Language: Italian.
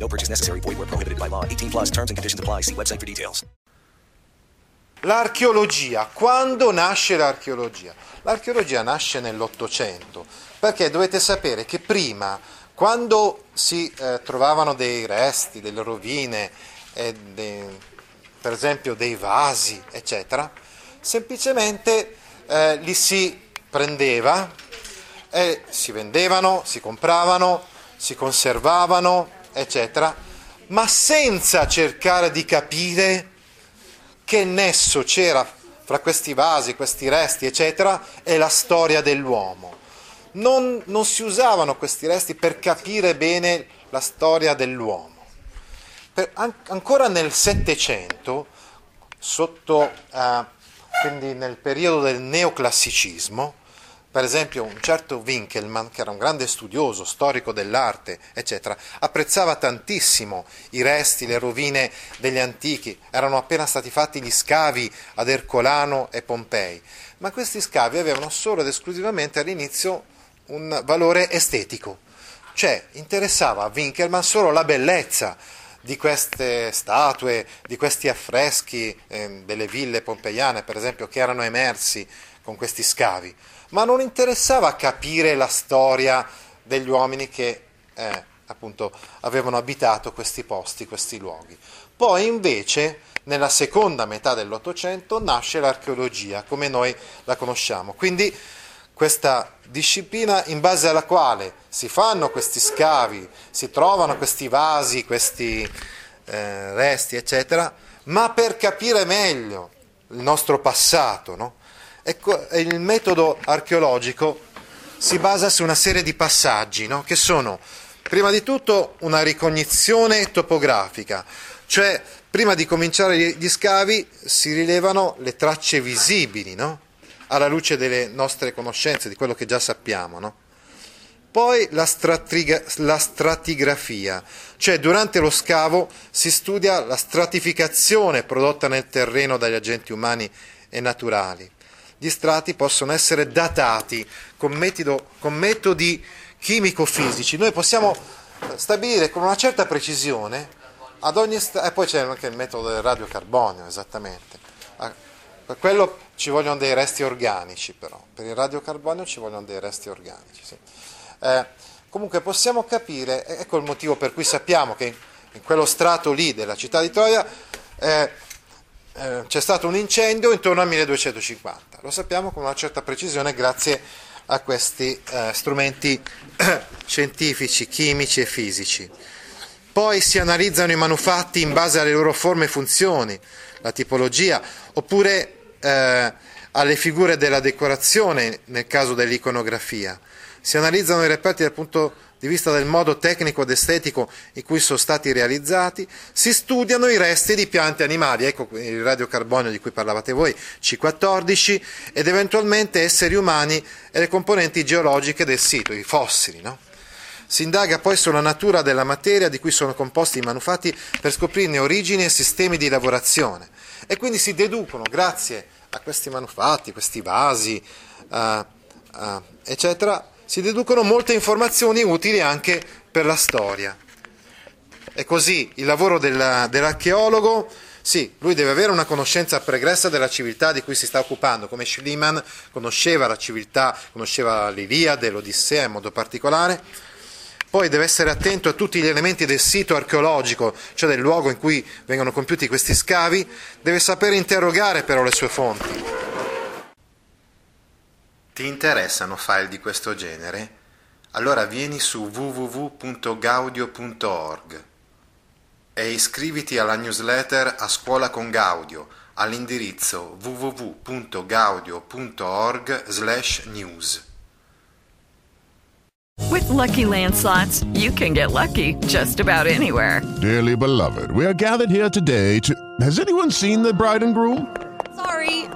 No purchase necessary. Void where prohibited by law. 18 plus terms and conditions apply. See website for details. L'archeologia. Quando nasce l'archeologia? L'archeologia nasce nell'Ottocento, perché dovete sapere che prima, quando si eh, trovavano dei resti, delle rovine, eh, dei, per esempio dei vasi, eccetera, semplicemente eh, li si prendeva e si vendevano, si compravano, si conservavano, eccetera, ma senza cercare di capire che nesso c'era fra questi vasi, questi resti, eccetera, e la storia dell'uomo. Non, non si usavano questi resti per capire bene la storia dell'uomo. Per, an- ancora nel Settecento, sotto, eh, quindi nel periodo del neoclassicismo, per esempio un certo Winkelmann, che era un grande studioso, storico dell'arte, eccetera, apprezzava tantissimo i resti, le rovine degli antichi, erano appena stati fatti gli scavi ad Ercolano e Pompei, ma questi scavi avevano solo ed esclusivamente all'inizio un valore estetico, cioè interessava a Winkelmann solo la bellezza di queste statue, di questi affreschi eh, delle ville pompeiane, per esempio, che erano emersi con questi scavi ma non interessava capire la storia degli uomini che eh, appunto avevano abitato questi posti, questi luoghi. Poi invece nella seconda metà dell'Ottocento nasce l'archeologia come noi la conosciamo. Quindi questa disciplina in base alla quale si fanno questi scavi, si trovano questi vasi, questi eh, resti, eccetera, ma per capire meglio il nostro passato, no? Ecco, il metodo archeologico si basa su una serie di passaggi, no? che sono prima di tutto una ricognizione topografica, cioè prima di cominciare gli scavi si rilevano le tracce visibili, no? alla luce delle nostre conoscenze, di quello che già sappiamo. No? Poi la, stratiga- la, stratigrafia, cioè durante lo scavo si studia la stratificazione prodotta nel terreno dagli agenti umani e naturali gli strati possono essere datati con, metodo, con metodi chimico-fisici. Noi possiamo stabilire con una certa precisione ad ogni st- e poi c'è anche il metodo del radiocarbonio, esattamente. Per quello ci vogliono dei resti organici, però. Per il radiocarbonio ci vogliono dei resti organici. Sì. Eh, comunque possiamo capire, ecco il motivo per cui sappiamo che in quello strato lì della città di Troia eh, eh, c'è stato un incendio intorno al 1250. Lo sappiamo con una certa precisione grazie a questi eh, strumenti scientifici, chimici e fisici. Poi si analizzano i manufatti in base alle loro forme e funzioni, la tipologia, oppure eh, alle figure della decorazione nel caso dell'iconografia. Si analizzano i reperti dal punto di vista del modo tecnico ed estetico in cui sono stati realizzati, si studiano i resti di piante animali, ecco il radiocarbonio di cui parlavate voi, C14, ed eventualmente esseri umani e le componenti geologiche del sito, i fossili. No? Si indaga poi sulla natura della materia di cui sono composti i manufatti per scoprirne origini e sistemi di lavorazione. E quindi si deducono, grazie a questi manufatti, questi vasi, uh, uh, eccetera, si deducono molte informazioni utili anche per la storia. E così il lavoro della, dell'archeologo, sì, lui deve avere una conoscenza pregressa della civiltà di cui si sta occupando, come Schliemann conosceva la civiltà, conosceva l'Iliade, l'Odissea in modo particolare, poi deve essere attento a tutti gli elementi del sito archeologico, cioè del luogo in cui vengono compiuti questi scavi, deve sapere interrogare però le sue fonti. Ti interessano file di questo genere? Allora vieni su www.gaudio.org e iscriviti alla newsletter A Scuola con Gaudio all'indirizzo www.gaudio.org/news. With Lucky Land slots, you can get lucky just about anywhere. Dearly beloved, we are gathered here today to. Has anyone seen the bride and groom?